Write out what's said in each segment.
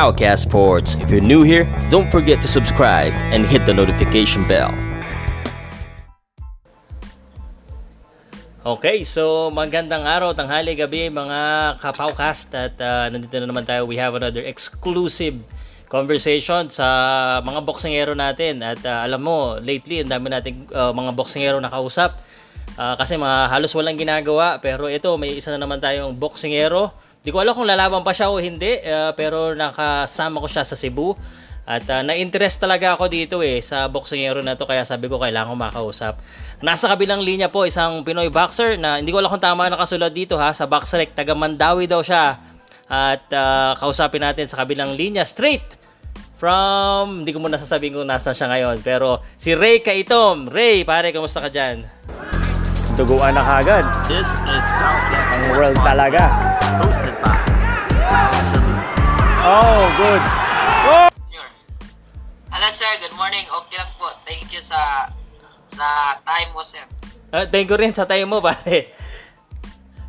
Powcast Sports. If you're new here, don't forget to subscribe and hit the notification bell. Okay, so magandang araw, tanghali, gabi mga kapowcast at uh, nandito na naman tayo. We have another exclusive conversation sa mga boksingero natin at uh, alam mo, lately ang dami nating uh, mga boksingero nakausap uh, kasi mga halos walang ginagawa pero ito may isa na naman tayong boksingero. Di ko alam kung lalaban pa siya o hindi uh, pero nakasama ko siya sa Cebu. At uh, na-interest talaga ako dito eh sa boksingero na to kaya sabi ko kailangan ko makausap. Nasa kabilang linya po isang Pinoy boxer na hindi ko alam kung tama nakasulat dito ha sa Boxrec taga Mandawi daw siya. At uh, kausapin natin sa kabilang linya straight from hindi ko muna sasabihin kung nasaan siya ngayon pero si Ray Kaitom. Ray, pare, kamusta ka diyan? Duguan na kagad. This is world talaga. hosted Cebu. Oh, good. Hello sir, good morning. Okay lang po. Thank you sa sa time mo sir. Uh, thank you rin sa time mo pare.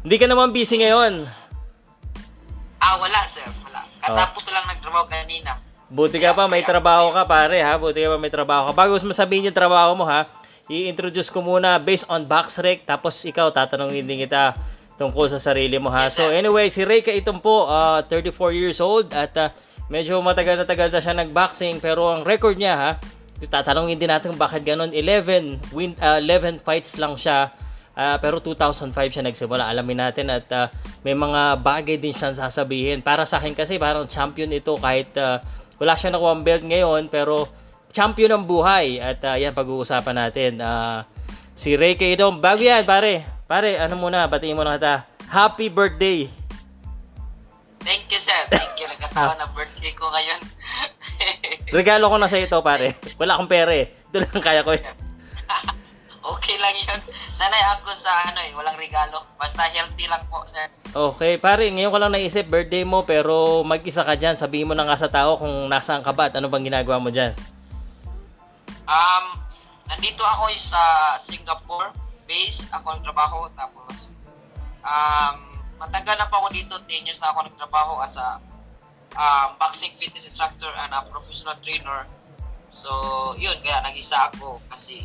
Hindi ka naman busy ngayon. Ah, wala sir. Wala. Katapos ko lang nagtrabaho kanina. Buti ka pa, may trabaho ka pare ha. Buti ka pa may trabaho ka. Bago mo sabihin yung trabaho mo ha, i-introduce ko muna based on Boxrec. Tapos ikaw, tatanungin din kita tungkol sa sarili mo ha. So anyway, si Ray Kaitom po, uh, 34 years old at uh, medyo matagal na tagal na siya nag-boxing. Pero ang record niya ha, tatanungin din natin bakit ganun. 11, win, uh, 11 fights lang siya. Ah, pero 2005 siya nagsimula. Alamin natin at ah, may mga bagay din siyang sasabihin. Para sa akin kasi parang champion ito kahit ah, wala siya nakuha belt ngayon pero champion ng buhay. At ah, yan pag-uusapan natin. Ah, si Ray Kaidom. Bago yan pare. Pare, ano muna, batiin mo na kita. Happy birthday! Thank you sir. Thank you. Nagkataon na birthday ko ngayon. Regalo ko na sa ito pare. Wala akong pere. Ito lang kaya ko. eh. okay lang yun. Sanay ako sa ano eh, walang regalo. Basta healthy lang po sir. Okay, pare, ngayon ko lang naisip, birthday mo, pero mag-isa ka dyan. Sabihin mo na nga sa tao kung nasaan ka ba at ano bang ginagawa mo dyan. Um, nandito ako sa Singapore base. Ako nagtrabaho. Tapos, um, matagal na pa ako dito. 10 years na ako nagtrabaho as a um, boxing fitness instructor and a professional trainer. So, yun. Kaya nag-isa ako kasi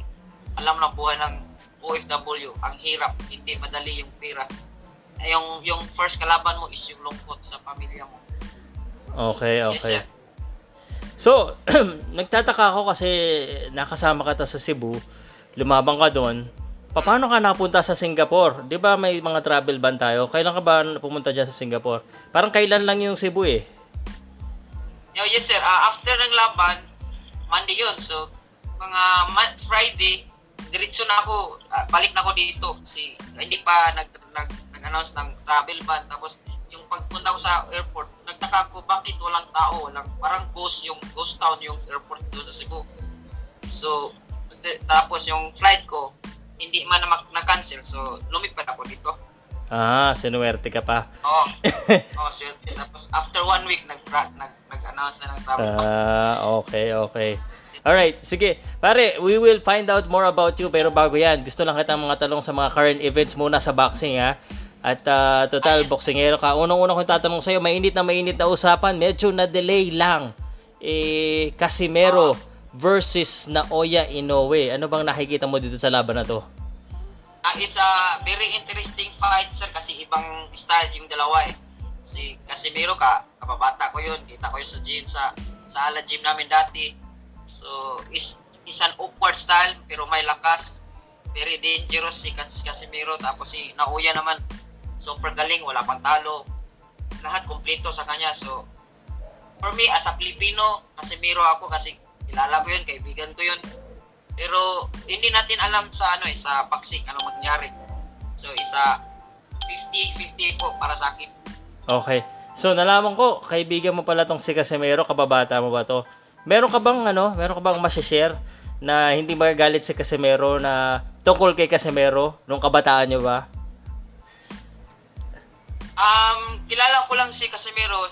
alam ng buhay ng OFW. Ang hirap. Hindi madali yung pera. Eh, Yung, yung first kalaban mo is yung lungkot sa pamilya mo. Okay, Yes, okay. sir. So, nagtataka ako kasi nakasama ka ta sa Cebu, lumabang ka doon. Paano ka napunta sa Singapore? 'Di ba may mga travel ban tayo? Kailan ka ba pumunta diyan sa Singapore? Parang kailan lang yung Cebu eh. Yo, yes sir. Ah, after ng laban, Monday yun. So, mga Mon- Friday, diretso na ako, ah, balik na ako dito. Kasi hindi pa nag, nag, nag-announce ng travel ban. Tapos, yung pagpunta ko sa airport, nagtaka ko bakit walang tao. Walang, parang ghost yung ghost town yung airport doon sa Cebu. So, tapos yung flight ko, hindi man na mak- na-cancel. So, lumipad ako dito. Ah, sinuwerte ka pa. Oo. oh, swerte. Tapos, after one week, nag, nag, nag-announce na ng travel. Ah, okay, okay. Alright, sige. Pare, we will find out more about you. Pero bago yan, gusto lang kita mga talong sa mga current events muna sa boxing, ha? At ah, total, Ayos. boxingero ka. Unang-una kong tatanong sa'yo, mainit na mainit na usapan. Medyo na-delay lang. Eh, Casimero versus Naoya Inoue. Ano bang nakikita mo dito sa laban na to? Ah, it's a very interesting fight, sir, kasi ibang style yung dalawa eh. Si Casimiro ka, kababata ko yun, kita ko yun sa gym, sa, sa ala gym namin dati. So, is, is an awkward style, pero may lakas. Very dangerous si Cas- Casimiro, tapos si Nauya naman, super galing, wala pang talo. Lahat kompleto sa kanya, so, for me, as a Filipino, Casimiro ako kasi kilala ko yun, kaibigan ko yun. Pero hindi natin alam sa ano eh, sa boxing ano mangyari. So isa 50-50 po para sa akin. Okay. So, nalaman ko, kaibigan mo pala tong si Casimero, kababata mo ba to? Meron ka bang ano, meron ka bang ma-share na hindi magagalit si Casimero na tungkol kay Casimero nung kabataan nyo ba? Um, kilala ko lang si Casimiro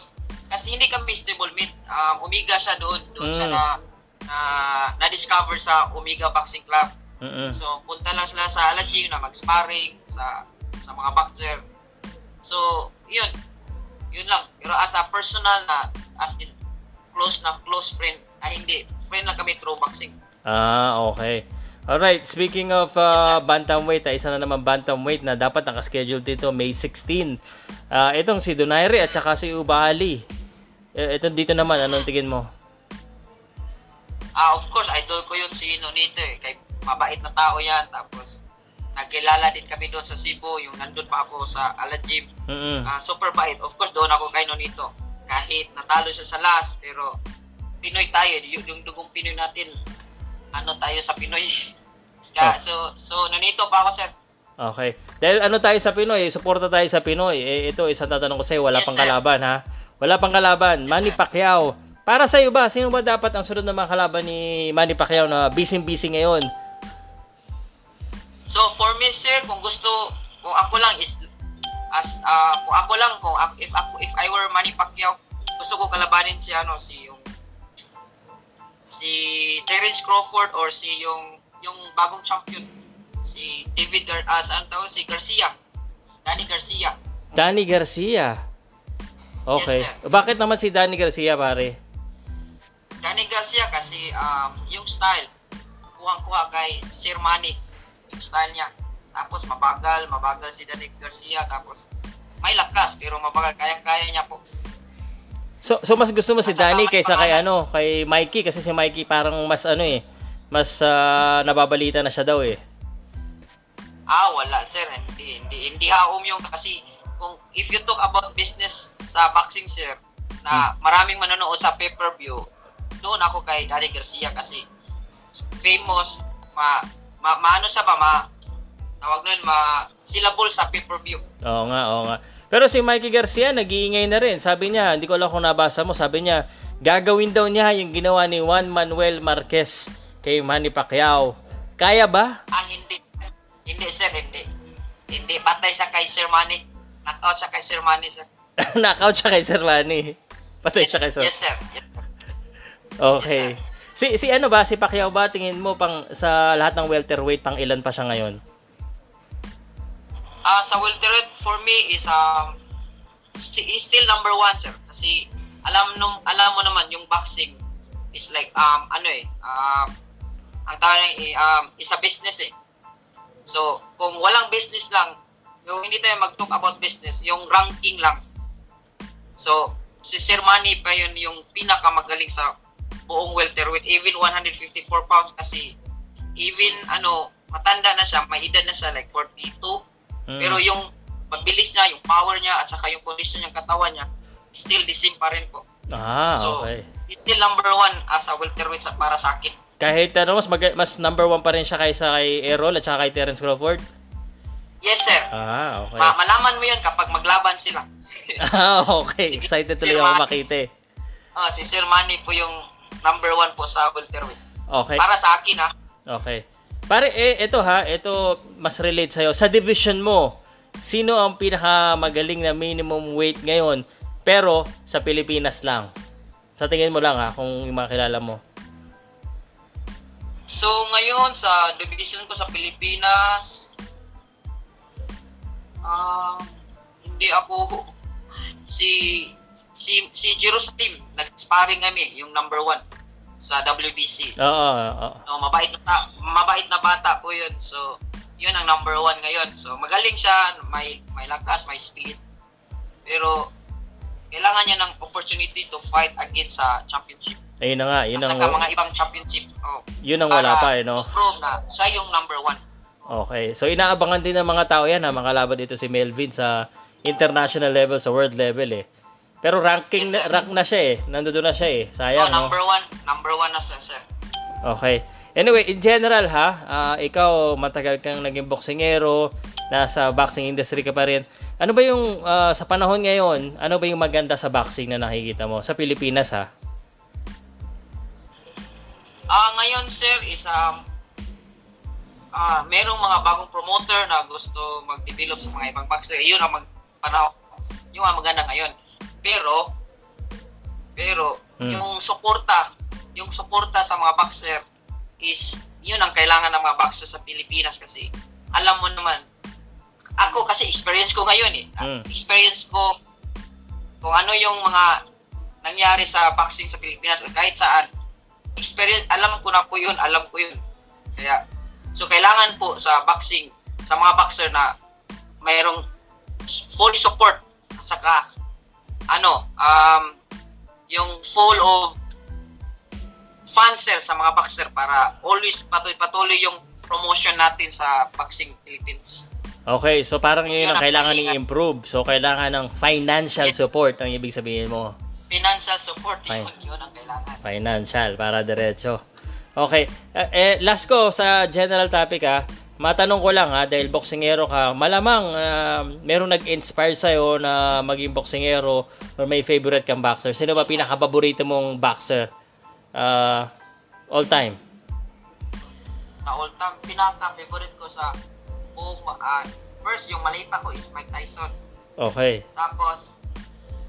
kasi hindi kami stable meet. Um, Omega siya doon. Doon siya Mm. na, na, na-discover sa Omega Boxing Club. Mm-mm. So, punta lang sila sa ala gym na mag-sparring sa sa mga boxer. So, yun. Yun lang. Pero as a personal na as in close na close friend. Ah, hindi. Friend lang kami through boxing. Ah, okay. Alright, speaking of uh, bantamweight, ah, isa na naman bantamweight na dapat nakaschedule dito May 16. Ah, itong si Donaire at saka si Ubali. Eh, ito dito naman, anong tingin mo? Ah, of course, idol ko yun si Nonito eh. Kay mabait na tao yan. Tapos, nagkilala din kami doon sa Cebu. Yung nandun pa ako sa Ala Gym. Mm Ah, super bait. Of course, doon ako kay Nonito. Kahit natalo siya sa last, pero Pinoy tayo. Yung, yung dugong Pinoy natin, ano tayo sa Pinoy. Kaya, so, so, Nonito pa ako, sir. Okay. Dahil ano tayo sa Pinoy, suporta tayo sa Pinoy. Eh, ito, isa tatanong ko sa'yo, wala Yes, pang sir. kalaban ha? Wala pang kalaban. Manny sir. Pacquiao. Para sa'yo ba, sino ba dapat ang sunod na mga kalaban ni Manny Pacquiao na busy-busy ngayon? So, for me, sir, kung gusto, kung ako lang is, as, ah, kung ako lang, ako, if ako, if I were Manny Pacquiao, gusto ko kalabanin si, ano, si yung, si Terence Crawford or si yung, yung bagong champion, si David Gar, saan tawag, si Garcia, Danny Garcia. Danny Garcia. Okay. Yes, Bakit naman si Danny Garcia, pare? Danny Garcia kasi um, yung style, kuhang-kuha kay Sir Manny, yung style niya. Tapos mabagal, mabagal si Danny Garcia, tapos may lakas pero mabagal, kayang-kaya niya po. So, so mas gusto mo si Danny kaysa kay ano, kay Mikey kasi si Mikey parang mas ano eh, mas ah, nababalita na siya daw eh. Ah, wala sir, hindi, hindi, hindi haom yung kasi kung if you talk about business sa boxing sir, na maraming manonood sa pay-per-view, doon ako kay Danny Garcia kasi famous, ma, ma, maano siya ba, ma, tawag nun, ma, syllable sa pay-per-view. Oo nga, oo nga. Pero si Mikey Garcia, nag-iingay na rin. Sabi niya, hindi ko alam kung nabasa mo, sabi niya, gagawin daw niya yung ginawa ni Juan Manuel Marquez kay Manny Pacquiao. Kaya ba? Ah, hindi. Hindi, sir, hindi. Hindi, patay siya kay Sir Manny. Knockout siya kay Sir Manny, sir. Knockout siya kay Sir Manny. Patay siya kay Sir. Yes, sir. Yes, sir. Okay. Si si ano ba si Pacquiao ba tingin mo pang sa lahat ng welterweight pang ilan pa siya ngayon? Ah, sa welterweight, for me, is, um, st- is still number one, sir. Kasi, alam, nung, alam mo naman, yung boxing is like, um, ano eh, um, ang tawag eh, um, is a business eh. So, kung walang business lang, kung hindi tayo mag-talk about business, yung ranking lang. So, si Sir Manny pa yun yung pinakamagaling sa buong welterweight, even 154 pounds kasi even ano, matanda na siya, may edad na siya like 42. Mm. Pero yung pagbilis niya, yung power niya at saka yung condition ng katawan niya, still the same pa rin po. Ah, so, okay. he's still number one as a welterweight sa, para sa akin. Kahit ano mas mag- mas number one pa rin siya kaysa kay Errol at saka kay Terence Crawford. Yes, sir. Ah, okay. Ma- malaman mo yun kapag maglaban sila. ah, okay. Excited tuloy ako makita eh. Ah, si Sir Manny po yung number one po sa welterweight. Okay. Para sa akin ha. Okay. Pare, eh, ito ha, ito mas relate sa'yo. Sa division mo, sino ang pinakamagaling na minimum weight ngayon, pero sa Pilipinas lang? Sa tingin mo lang ha, kung yung mga kilala mo. So ngayon sa division ko sa Pilipinas, um, hindi ako si si si Jerusalem nag-sparring kami yung number one sa WBC. Oo, oo. No, mabait na ta- mabait na bata po 'yun. So, 'yun ang number one ngayon. So, magaling siya, may may lakas, may speed. Pero kailangan niya ng opportunity to fight against sa championship. Ayun na nga, yun At ang, saka mga ibang championship. Oh, yun ang wala pa eh, no? prove na siya yung number one. Okay. So, inaabangan din ng mga tao yan ha, mga laban dito si Melvin sa international level, sa world level eh. Pero ranking, Yes, sir. rank na siya eh. Nandun na siya eh. Oh, Sayang, no? number one. Number one na siya, sir. Okay. Anyway, in general ha, ah, ikaw matagal kang naging boksingero, nasa boxing industry ka pa rin. Ano ba yung ah, sa panahon ngayon, ano ba yung maganda sa boxing na nakikita mo sa Pilipinas ha? Ah, ngayon, sir, is um, ah, merong mga bagong promoter na gusto mag-develop sa mga ibang boxer. Yun ang mag panahon, yung ang maganda ngayon. Pero pero Hmm. yung suporta, yung suporta sa mga boxer is yun ang kailangan ng mga boxer sa Pilipinas kasi alam mo naman ako kasi experience ko ngayon eh. Hmm. Experience ko kung ano yung mga nangyari sa boxing sa Pilipinas o kahit saan. Experience, alam ko na po yun, alam ko yun. Kaya, so kailangan po sa boxing, sa mga boxer na mayroong full support at saka ano, um, yung full of fans sir sa mga boxer para always patuloy-patuloy yung promotion natin sa boxing Philippines. Okay, so parang yun ang ang kailangan kalinga. i-improve. So kailangan ng financial Yes. support ang ibig sabihin mo. Financial support, Fine. yun, yun ang kailangan. Financial para diretso. Okay. Eh, eh, last ko sa general topic ha. Matanong ko lang ha, dahil boksingero ka, malamang ah, merong nag-inspire sa'yo na maging boksingero or may favorite kang boxer. Sino ba pinaka-paborito mong boxer? Ah, all time. Sa all time, pinaka-favorite ko sa buong, ah, first, yung maliit ko is Mike Tyson. Okay. Tapos,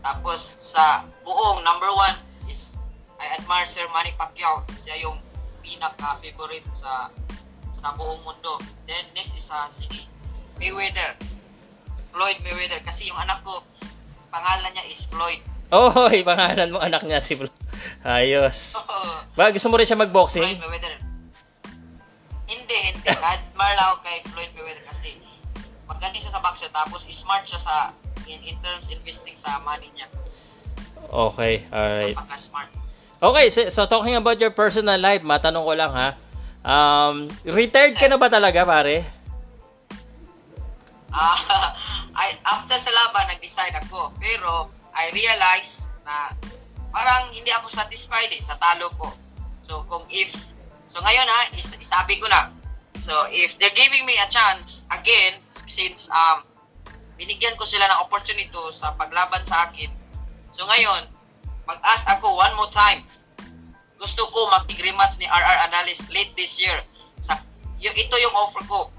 tapos sa buong number one is I admire Sir Manny Pacquiao. Siya yung pinaka-favorite sa sa buong mundo. Then next is sa si Mayweather. Floyd Mayweather. Kasi yung anak ko, pangalan niya is Floyd. Oh, pangalan mo anak niya si Flo. Ayos. Ba, gusto mo rin siya mag-boxing? Floyd Mayweather. Hindi, hindi. Na-admire lang ako kay Floyd Mayweather kasi magaling siya sa boxer tapos smart siya sa in, in terms investing sa money niya. Okay, alright. Napaka-smart. Okay, so, so talking about your personal life, matanong ko lang ha. Um, retired ka na ba talaga, pare? Ah, I, after sa laban, nag-decide ako. Pero, I realized na parang hindi ako satisfied eh, sa talo ko. So, kung if, so ngayon ha, is, isabi ko na. So, if they're giving me a chance, again, since um, binigyan ko sila ng opportunity sa paglaban sa akin, so ngayon, mag-ask ako one more time. Gusto ko makig-rematch ni RR Analyst late this year. Sa, yung, ito yung offer ko.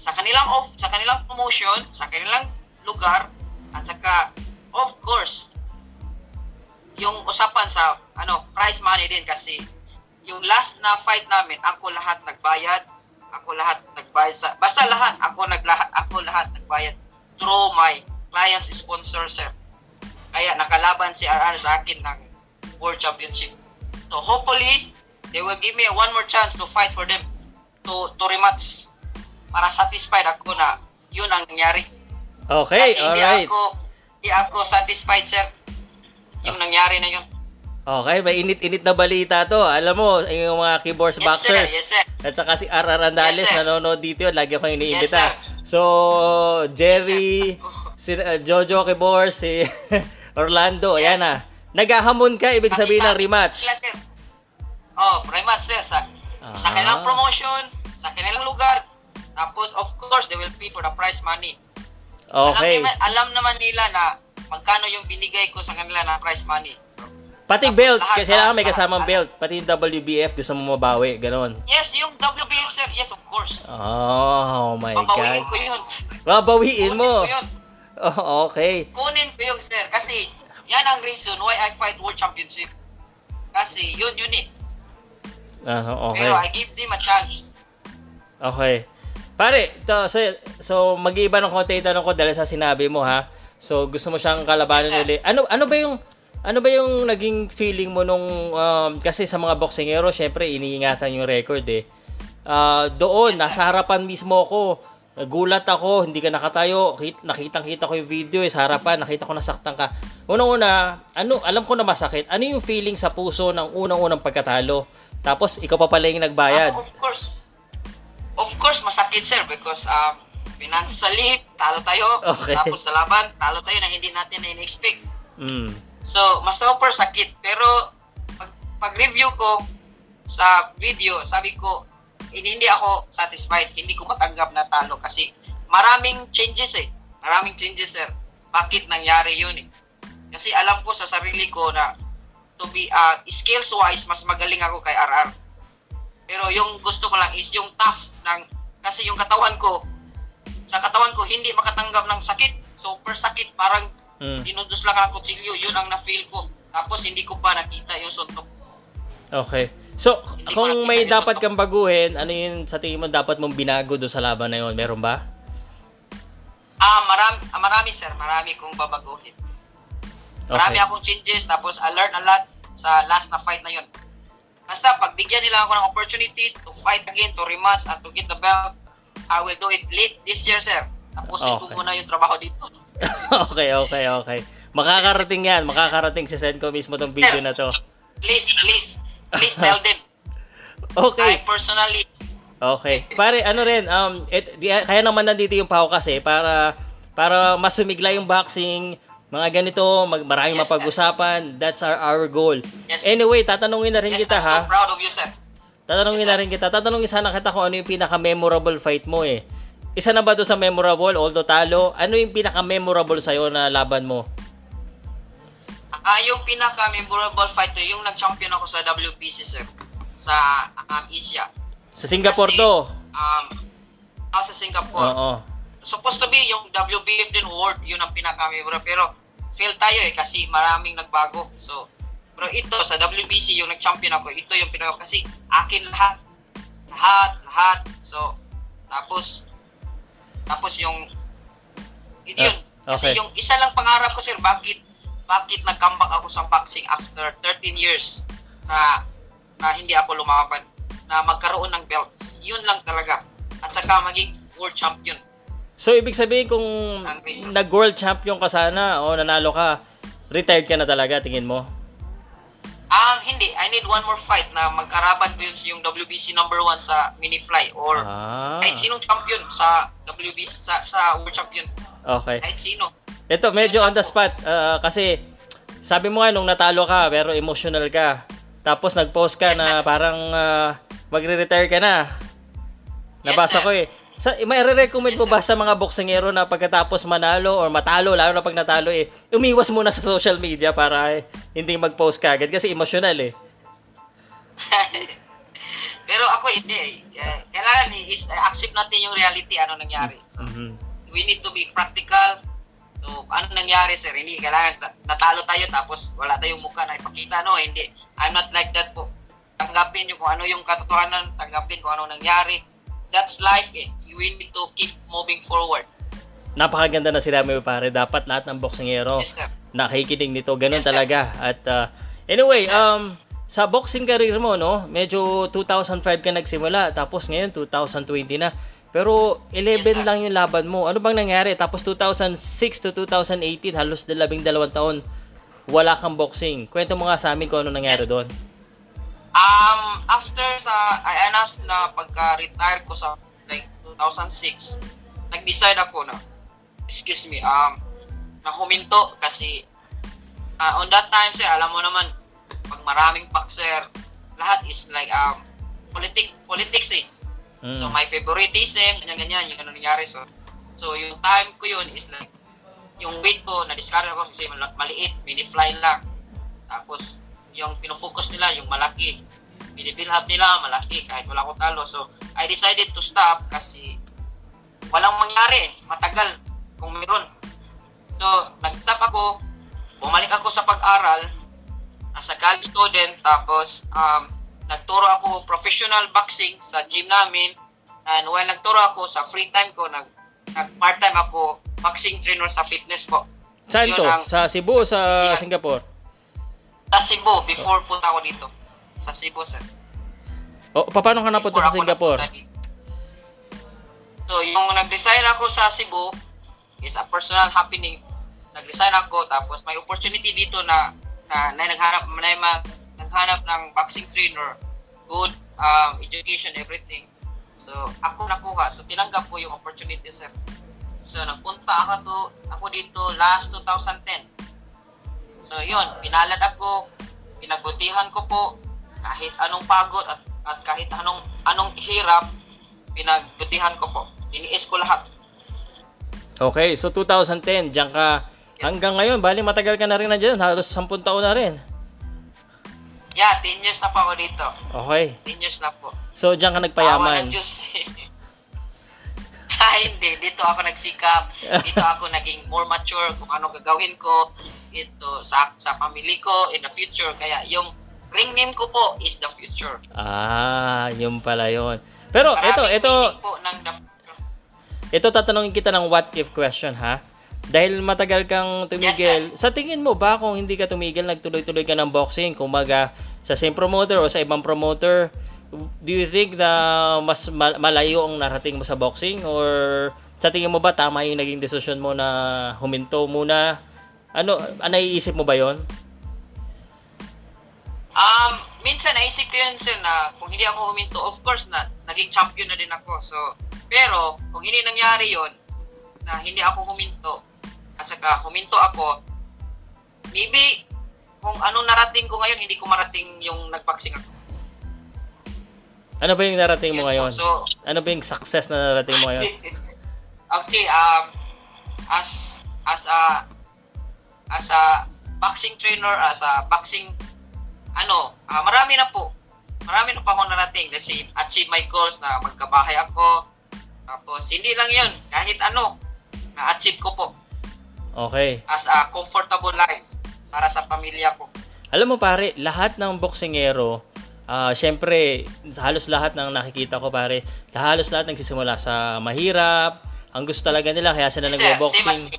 Sa kanilang off sa kanilang promotion, sa kanilang lugar at saka of course yung usapan sa ano prize money din kasi yung last na fight namin ako lahat nagbayad ako lahat nagbayad sa basta lahat ako naglahat ako lahat nagbayad through my client's sponsor sir. Kaya nakalaban si RR sa akin ng World Championship so hopefully they will give me one more chance to fight for them to to rematch para satisfied ako na yun ang nangyari. Okay, Kasi hindi alright. ako, hindi ako satisfied, sir. Yung nangyari na yun. Okay, may init-init na balita to. Alam mo, yung mga keyboards Yes, boxers. sir. Yes, sir. At saka si RR Andales Yes, sir. nanonood dito yun. Lagi akong iniimbita. Yes, so, Jerry, Yes, sir. si uh, Jojo Kibor, si Orlando, Yes. ayan na. Naghahamon ka, ibig Kasi sabihin sa- ng rematch. Yes, sir. Oh, rematch, sir. Sa, sa Ah. kanilang promotion, sa kanilang lugar. Tapos, of course, they will pay for the prize money. Okay. Alam, naman, alam naman nila na magkano yung binigay ko sa kanila na prize money. So, Pati Tapos belt, lahat, kasi kailangan may lahat, kasamang lahat. belt. Pati yung WBF, gusto mo mabawi, ganon. yes, yung WBF, sir. Yes, of course. Oh, my Papawiin God. ko yun. Babawiin Kunin mo. ko yun. Oh, okay. Kunin ko yung sir. Kasi, yan ang reason why I fight World Championship. Kasi, yun, yun eh. Ah, okay. Pero I give them a chance. Okay. Pare, to, so, so mag-iiba ng konti yung tanong ko dahil sa sinabi mo ha. So gusto mo siyang kalabanan Yes, ulit. Ano ano ba yung ano ba yung naging feeling mo nung um, kasi sa mga boksingero, syempre iniingatan yung record eh. Ah, doon Yes, nasa harapan mismo ako. Nagulat ako, hindi ka nakatayo. Kit- Nakitang-kita ko yung video eh, sa harapan, nakita ko nasaktan ka. Unang-una, ano, alam ko na masakit. Ano yung feeling sa puso ng unang-unang pagkatalo? Tapos ikaw pa pala yung nagbayad. Ah, of course. Of course, masakit sir because um, financially, talo tayo. Okay. Tapos sa laban, talo tayo na hindi natin na in-expect. Mm. So, mas super sakit. Pero, pag, pag-review ko sa video, sabi ko, hindi, hindi ako satisfied. Hindi ko matanggap na talo kasi maraming changes eh. Maraming changes, sir. Bakit nangyari yun eh? Kasi alam ko sa sarili ko na to be uh, skills-wise, mas magaling ako kay RR. Pero yung gusto ko lang is yung tough ng kasi yung katawan ko sa katawan ko hindi makatanggap ng sakit. Super sakit parang Mm. dinudus lang ang kutsilyo, yun ang na-feel ko. Tapos hindi ko pa nakita yung suntok. Okay. So, Hindi ko kung may dapat kang baguhin, ano yun sa tingin mo dapat mong binago doon sa laban na yun? Meron ba? Ah, marami, ah, marami sir, marami kong babaguhin. Marami Okay. akong changes, tapos I learned a lot sa last na fight na yun. Basta, pagbigyan nila ako ng opportunity to fight again, to rematch, and to get the belt, I will do it late this year, sir. Tapusin ko Okay. muna yung trabaho dito. okay, okay, okay. Makakarating yan. Makakarating si Senko mismo tong video na to. Please, please, please tell them. I Okay. personally, Okay. Pare, ano rin, um, et, di, kaya naman nandito yung pao kasi para, para mas sumigla yung boxing, mga ganito, mag, maraming Yes, mapag-usapan. That's our, our goal. Yes. Anyway, tatanungin na rin yes, kita I'm ha. so proud of you, sir. Tatanungin Yes, na rin kita. Tatanungin sana kita kung ano yung pinaka-memorable fight mo eh. Isa na ba to sa memorable, although talo? Ano yung pinaka-memorable sa'yo na laban mo? Ah, yung pinaka-memorable fight to, yung nag-champion ako sa WBC, sir. Sa um, Asia. Sa Singapore Kasi, to. Um, ako sa Singapore. Oo. Supposed to be yung WBF din award, yun ang pinaka-memorable. Pero fail tayo eh kasi maraming nagbago. So, pero ito sa WBC yung nag-champion ako, ito yung pinaka kasi akin lahat. Lahat, lahat. So, tapos tapos yung ito yun. Ah, okay. Kasi yung isa lang pangarap ko sir, bakit bakit nag-comeback ako sa boxing after 13 years na na hindi ako lumaban na magkaroon ng belt. Yun lang talaga. At saka maging world champion. So, ibig sabihin kung nag-world champion ka sana o nanalo ka, retired ka na talaga, tingin mo? Um, hindi. I need one more fight na magkaraban ko yun sa yung WBC number one sa mini fly or Ah, kahit sinong champion sa WBC sa, sa world champion. okay. Kahit sino. Ito, medyo on the spot. ah, kasi, sabi mo nga nung natalo ka, pero emotional ka. Tapos nag-post ka Yes, na sir. parang ah, magre-retire ka na. Yes, Nabasa sir. ko eh. Sa, may recommend Yes, mo ba sa mga boksingero na pagkatapos manalo or matalo, lalo na pag natalo eh, umiwas muna sa social media para eh, hindi mag-post ka agad kasi emotional eh. Pero ako hindi. Eh, kailangan is accept natin yung reality ano nangyari. So, Mhm. we need to be practical. So, ano nangyari sir? Hindi kailangan ta- natalo tayo tapos wala tayong mukha na ipakita. No, hindi. I'm not like that po. Tanggapin nyo kung ano yung katotohanan, tanggapin kung ano nangyari. That's life eh. We need to keep moving forward. Napakaganda na sila may pare. Dapat lahat ng boksingero Yes sir. nakikinig nito. Ganun Yes, sir. talaga. At uh, anyway, Yes, sir. um sa boxing career mo, no, medyo 2005 ka nagsimula, tapos ngayon 2020 na. Pero 11 Yes, lang yung laban mo. Ano bang nangyari? Tapos 2006 to 2018, halos labing dalawang taon, wala kang boxing. Kwento mo nga sa amin kung ano nangyari Yes. doon. Um, after sa, I announced na pagka-retire ko sa like 2006, nag-decide ako na, excuse me, um, na huminto kasi uh, on that time, sir, alam mo naman, pag maraming boxer, lahat is like, um, politic, politics eh. Mm. So, my favoritism, ganyan-ganyan, yung ano nangyari. So, so, yung time ko yun is like, yung weight ko, na-discard ako kasi mal- maliit, mini-fly lang. Tapos, yung pinofocus nila, yung malaki. Binibuild up nila, malaki, kahit wala akong talo. So, I decided to stop kasi walang mangyari. Matagal kung meron. So, nag-stop ako, bumalik ako sa pag-aral, as a college student, tapos um, nagturo ako professional boxing sa gym namin. And while nagturo ako sa free time ko, nag, nag part-time ako boxing trainer sa fitness po. Saan to? ang- Sa Cebu o sa Siya- Singapore? Sa Cebu, before punta ako dito. Sa Cebu, sir. O, pa- paano ka napunta sa Singapore? So, yung nag-resign ako sa Cebu is a personal happening. Nag-resign ako, tapos may opportunity dito na na, na naghanap, na, mag, naghanap ng boxing trainer, good um, education, everything. So, ako nakuha. So, tinanggap ko yung opportunity, sir. So, nagpunta ako, to, ako dito last 2010. So, yun, pinalad ako, pinagbutihan ko po, kahit anong pagod at, at kahit anong anong hirap, pinagbutihan ko po. Iniis ko lahat. Okay, so 2010, diyan ka hanggang ngayon, bali matagal ka na rin na dyan, halos 10 taon na rin. Yeah, 10 years na pa ako dito. Okay, 10 years na po. so diyan ka Awa nagpayaman. ng Diyos. ah, hindi. Dito ako nagsikap. Dito ako naging more mature kung ano gagawin ko ito sa sa family ko in the future. Kaya yung ring name ko po is the future. Ah, yun pala yun. Pero ito, Maraming ito, meaning po ng the future. ito tatanungin kita ng what if question ha. Dahil matagal kang tumigil, sa tingin mo ba kung hindi ka tumigil, nagtuloy-tuloy ka ng boxing, kumaga sa same promoter o sa ibang promoter, do you think na mas mal- malayo ang narating mo sa boxing? Or sa tingin mo ba tama yung naging desisyon mo na huminto muna? Ano, ah, naiisip mo ba yon? Um, minsan naisip ko yun, sir, na kung hindi ako huminto, of course, na naging champion na din ako. So, pero, kung hindi nangyari yon na hindi ako huminto, at saka huminto ako, maybe, kung anong narating ko ngayon, hindi ko marating yung nagboxing ako. Ano ba yung narating mo ngayon? So, Ano ba yung success na narating mo ngayon? okay, um, as, as a, as a boxing trainer, as a boxing, ano, ah, marami na po. Marami na pa ako narating. Let's say, achieve my goals na magkabahay ako. Tapos, hindi lang yun. Kahit ano, na-achieve ko po Okay. as a comfortable life para sa pamilya ko. Alam mo pare, lahat ng boksingero, ah syempre, halos lahat ng nakikita ko pare, halos lahat nagsisimula sa mahirap. Ang gusto talaga nila kaya sila nagbo-boxing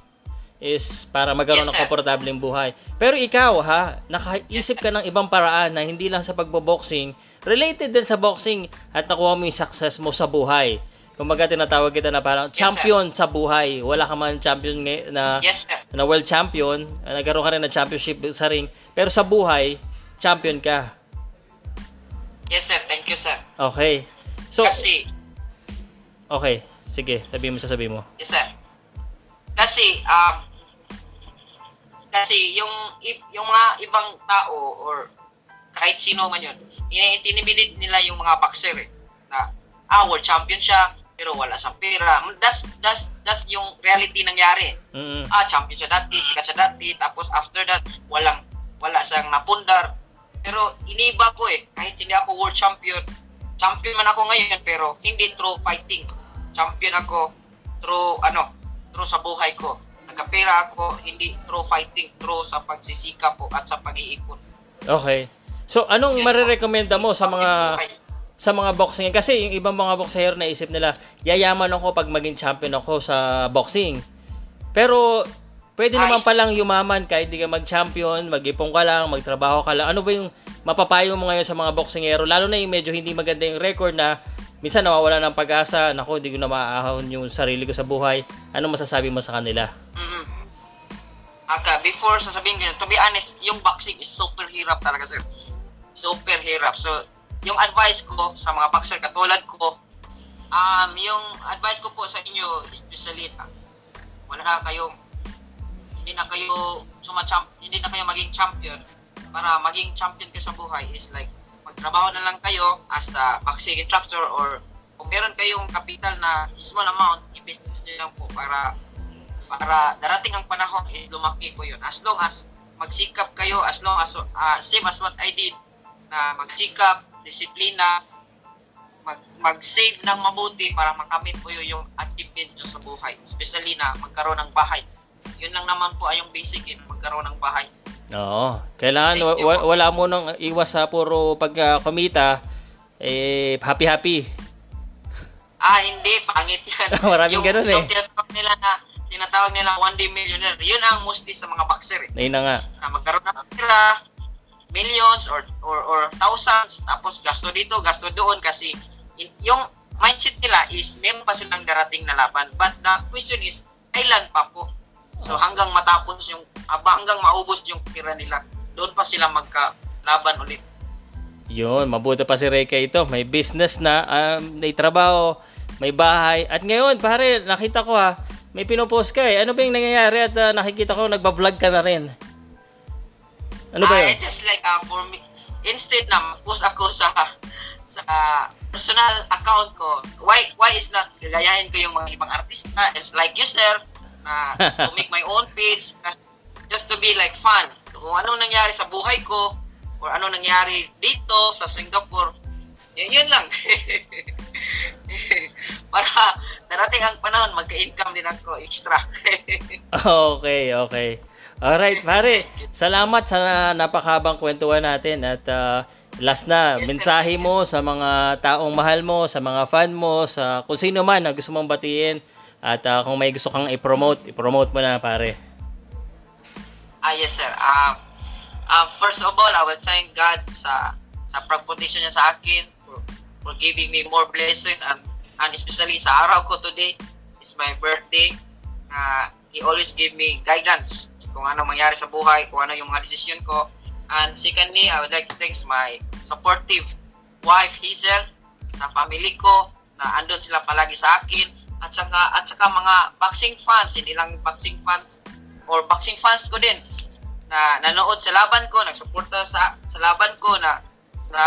is para magkaroon Yes, ng komportableng buhay. Pero ikaw ha, nakaisip ka ng ibang paraan na hindi lang sa pagbo-boxing, related din sa boxing at nakuha mo yung success mo sa buhay. Kumbaga tinatawag kita na parang Yes, sir. champion sa buhay. Wala ka man champion na Yes, sir. na world champion, uh, nagkaroon ka rin ng championship sa ring, pero sa buhay, champion ka. Yes, sir. Thank you, sir. Okay. So, Kasi, okay. Sige, sabihin mo, sasabihin mo. Yes, sir. Kasi, um, kasi yung, yung mga ibang tao or kahit sino man yun, inintimiidate nila yung mga boxer eh. Na, ah, world champion siya, pero wala siyang pera. That's, that's, that's yung reality nangyari. Mm. Ah, champion siya dati, sikat siya dati, tapos after that, walang, wala siyang napundar. Pero iniba ko eh, kahit hindi ako world champion, champion man ako ngayon, pero hindi through fighting. Champion ako through, ano, through sa buhay ko. Nagkapera ako, hindi through fighting, through sa pagsisikap po at sa pag-iipon. Okay. So, anong marerekomenda mo sa mga. Sa mga boxing? Kasi yung ibang mga boxer na isip nila, yayaman ako pag maging champion ako sa boxing. Pero, pwede Ay, naman palang yumaman kahit di ka mag-champion, mag-ipon ka lang, magtrabaho ka lang. Ano ba yung mapapayo mo ngayon sa mga boxingero? Lalo na yung medyo hindi maganda yung record na minsan nawawala ng pag-asa, nako, hindi ko na maaahon yung sarili ko sa buhay. Ano masasabi mo sa kanila? mm Aka, before sasabihin ko to be honest, yung boxing is super hirap talaga, sir. Super hirap. So, yung advice ko sa mga boxer katulad ko, um, yung advice ko po sa inyo, especially, ah, wala na kayong, hindi na kayo sumachamp, hindi na kayo maging champion, para maging champion kayo sa buhay is like, magtrabaho na lang kayo as a boxing instructor or kung meron kayong capital na small amount, i-business nyo lang po para para darating ang panahon eh, lumaki po yun. As long as magsikap kayo, as long as, ah, same as what I did, na magsikap, disiplina, mag, mag-save ng mabuti para makamit po yun yung achievement nyo sa buhay. Especially na magkaroon ng bahay. Yun lang naman po ay yung basic, yun, magkaroon ng bahay. Oo. Kailangan Thank wa- po. wala mo nang iwas sa puro pagka kumita eh happy-happy. Ah, hindi, pangit yan. Maraming yung, ganun yung eh. tinatawag nila na, tinatawag nila one day millionaire. Yun ang mostly sa mga boxer eh. Ayun na nga. na magkaroon ng pera, millions or, or or thousands, tapos gasto dito, gasto doon kasi yung mindset nila is meron pa silang darating na laban. But the question is, kailan pa po? So hanggang matapos yung, aba, hanggang maubos yung pera nila, doon pa sila magkalaban ulit. Yun, mabuti pa si Reka ito. May business na, um, may trabaho, may bahay. At ngayon, pare, nakita ko ha, may pinopost ka eh. Ano ba yung nangyayari at uh, nakikita ko nagba-vlog ka na rin? Ano ba Ah, yun? just like uh, for me, instead na mag-post ako sa sa personal account ko, why why is not gagayahin ko yung mga ibang artista, just like you sir, na to make my own page, just- to be like fun. Kung anong nangyari sa buhay ko, or anong nangyari dito sa Singapore, yun, yun lang. Para darating ang panahon, magka-income din ako extra. Okay, okay. Alright, pare. Salamat sa napakabang kwentuhan natin at uh, last na, Yes, sir. mensahe mo sa mga taong mahal mo, sa mga fan mo, sa kung sino man na gusto mong batiin. At ah, kung may gusto kang i-promote, i-promote mo na pare. Ah, yes, sir. Um, um, first of all, I will thank God sa sa pagpuntisyon niya sa akin for, for giving me more blessings and, and especially sa araw ko today is my birthday. na he always give me guidance kung ano mangyari sa buhay, kung ano yung mga decision ko. And secondly, I would like to thank my supportive wife, Hazel, sa family ko, na andun sila palagi sa akin, at saka, at saka mga boxing fans, hindi lang boxing fans, or boxing fans ko din na nanood sa laban ko, nagsuporta sa sa laban ko na na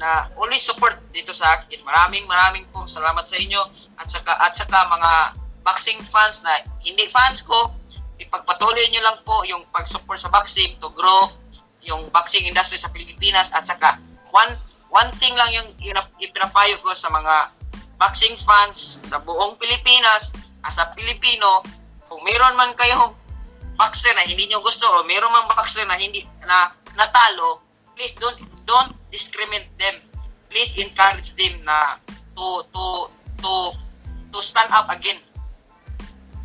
na always support dito sa akin. Maraming maraming pong salamat sa inyo at saka at saka mga boxing fans na hindi fans ko, ipagpatuloy niyo lang po yung pag-support sa boxing to grow yung boxing industry sa Pilipinas at saka one one thing lang yung ina- ipinapayo ko sa mga boxing fans sa buong Pilipinas as a Pilipino kung meron man kayong boxer na hindi nyo gusto o meron mang boxer na hindi na natalo please don't don't discriminate them. Please encourage them na to to to to stand up again.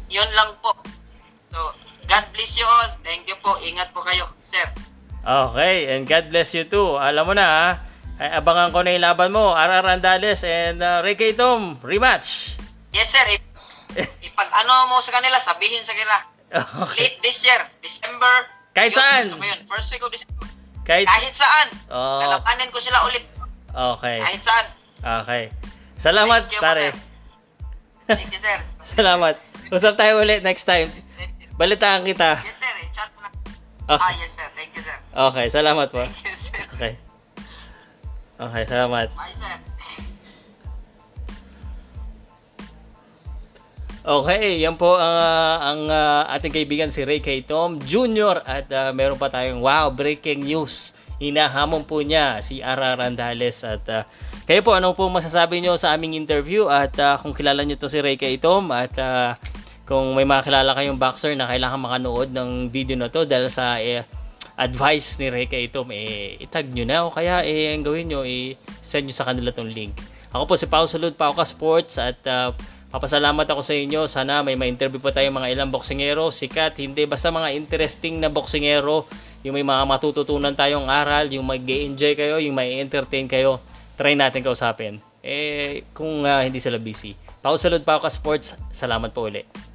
Yun lang po so God bless you all thank you po ingat po kayo sir Okay, and God bless you too. Alam mo na ha, ay, abangan ko na yung laban mo, RR Andales and uh, K. Tom, rematch. yes sir ip, ipag ano mo sa kanila sabihin sa kanila Okay. late this year December Kahit yun, saan. gusto ko yun first week of December Kahit, kahit saan Oh. lalabanin ko sila ulit okay, kahit saan okay. Salamat, Thank you pare. sir. thank you sir Salamat. Usap tayo ulit next time. Balitaan kita. yes sir eh, chat lang Okay. ah yes sir thank you sir Okay, salamat po. thank you sir Okay. Okay, salamat. bye sir Okay, yan po ang ah, ang ah, ating kaibigan si Ray K. Tom Jr. At ah, meron pa tayong wow, breaking news. Hinahamon po niya si Ara Randales. At ah, kayo po, ano po masasabi nyo sa aming interview? At ah, kung kilala nyo to si Ray K. Tom at ah, kung may makilala kayong boxer na kailangan makanood ng video na to dahil sa eh, advice ni K. Tom, eh, itag nyo na o kaya eh, ang gawin nyo, eh, send nyo sa kanila tong link. Ako po si Pao Salud, Pao Ka Sports at ah, Papasalamat ako sa inyo. Sana may ma-interview pa tayo mga ilang boksingero. Sikat, hindi. Basta mga interesting na boksingero. Yung may mga matututunan tayong aral. Yung mag enjoy kayo. Yung may entertain kayo. Try natin kausapin. Eh, kung ah, hindi sila busy. Pao Salud, Pao Ka Sports. Salamat po ulit.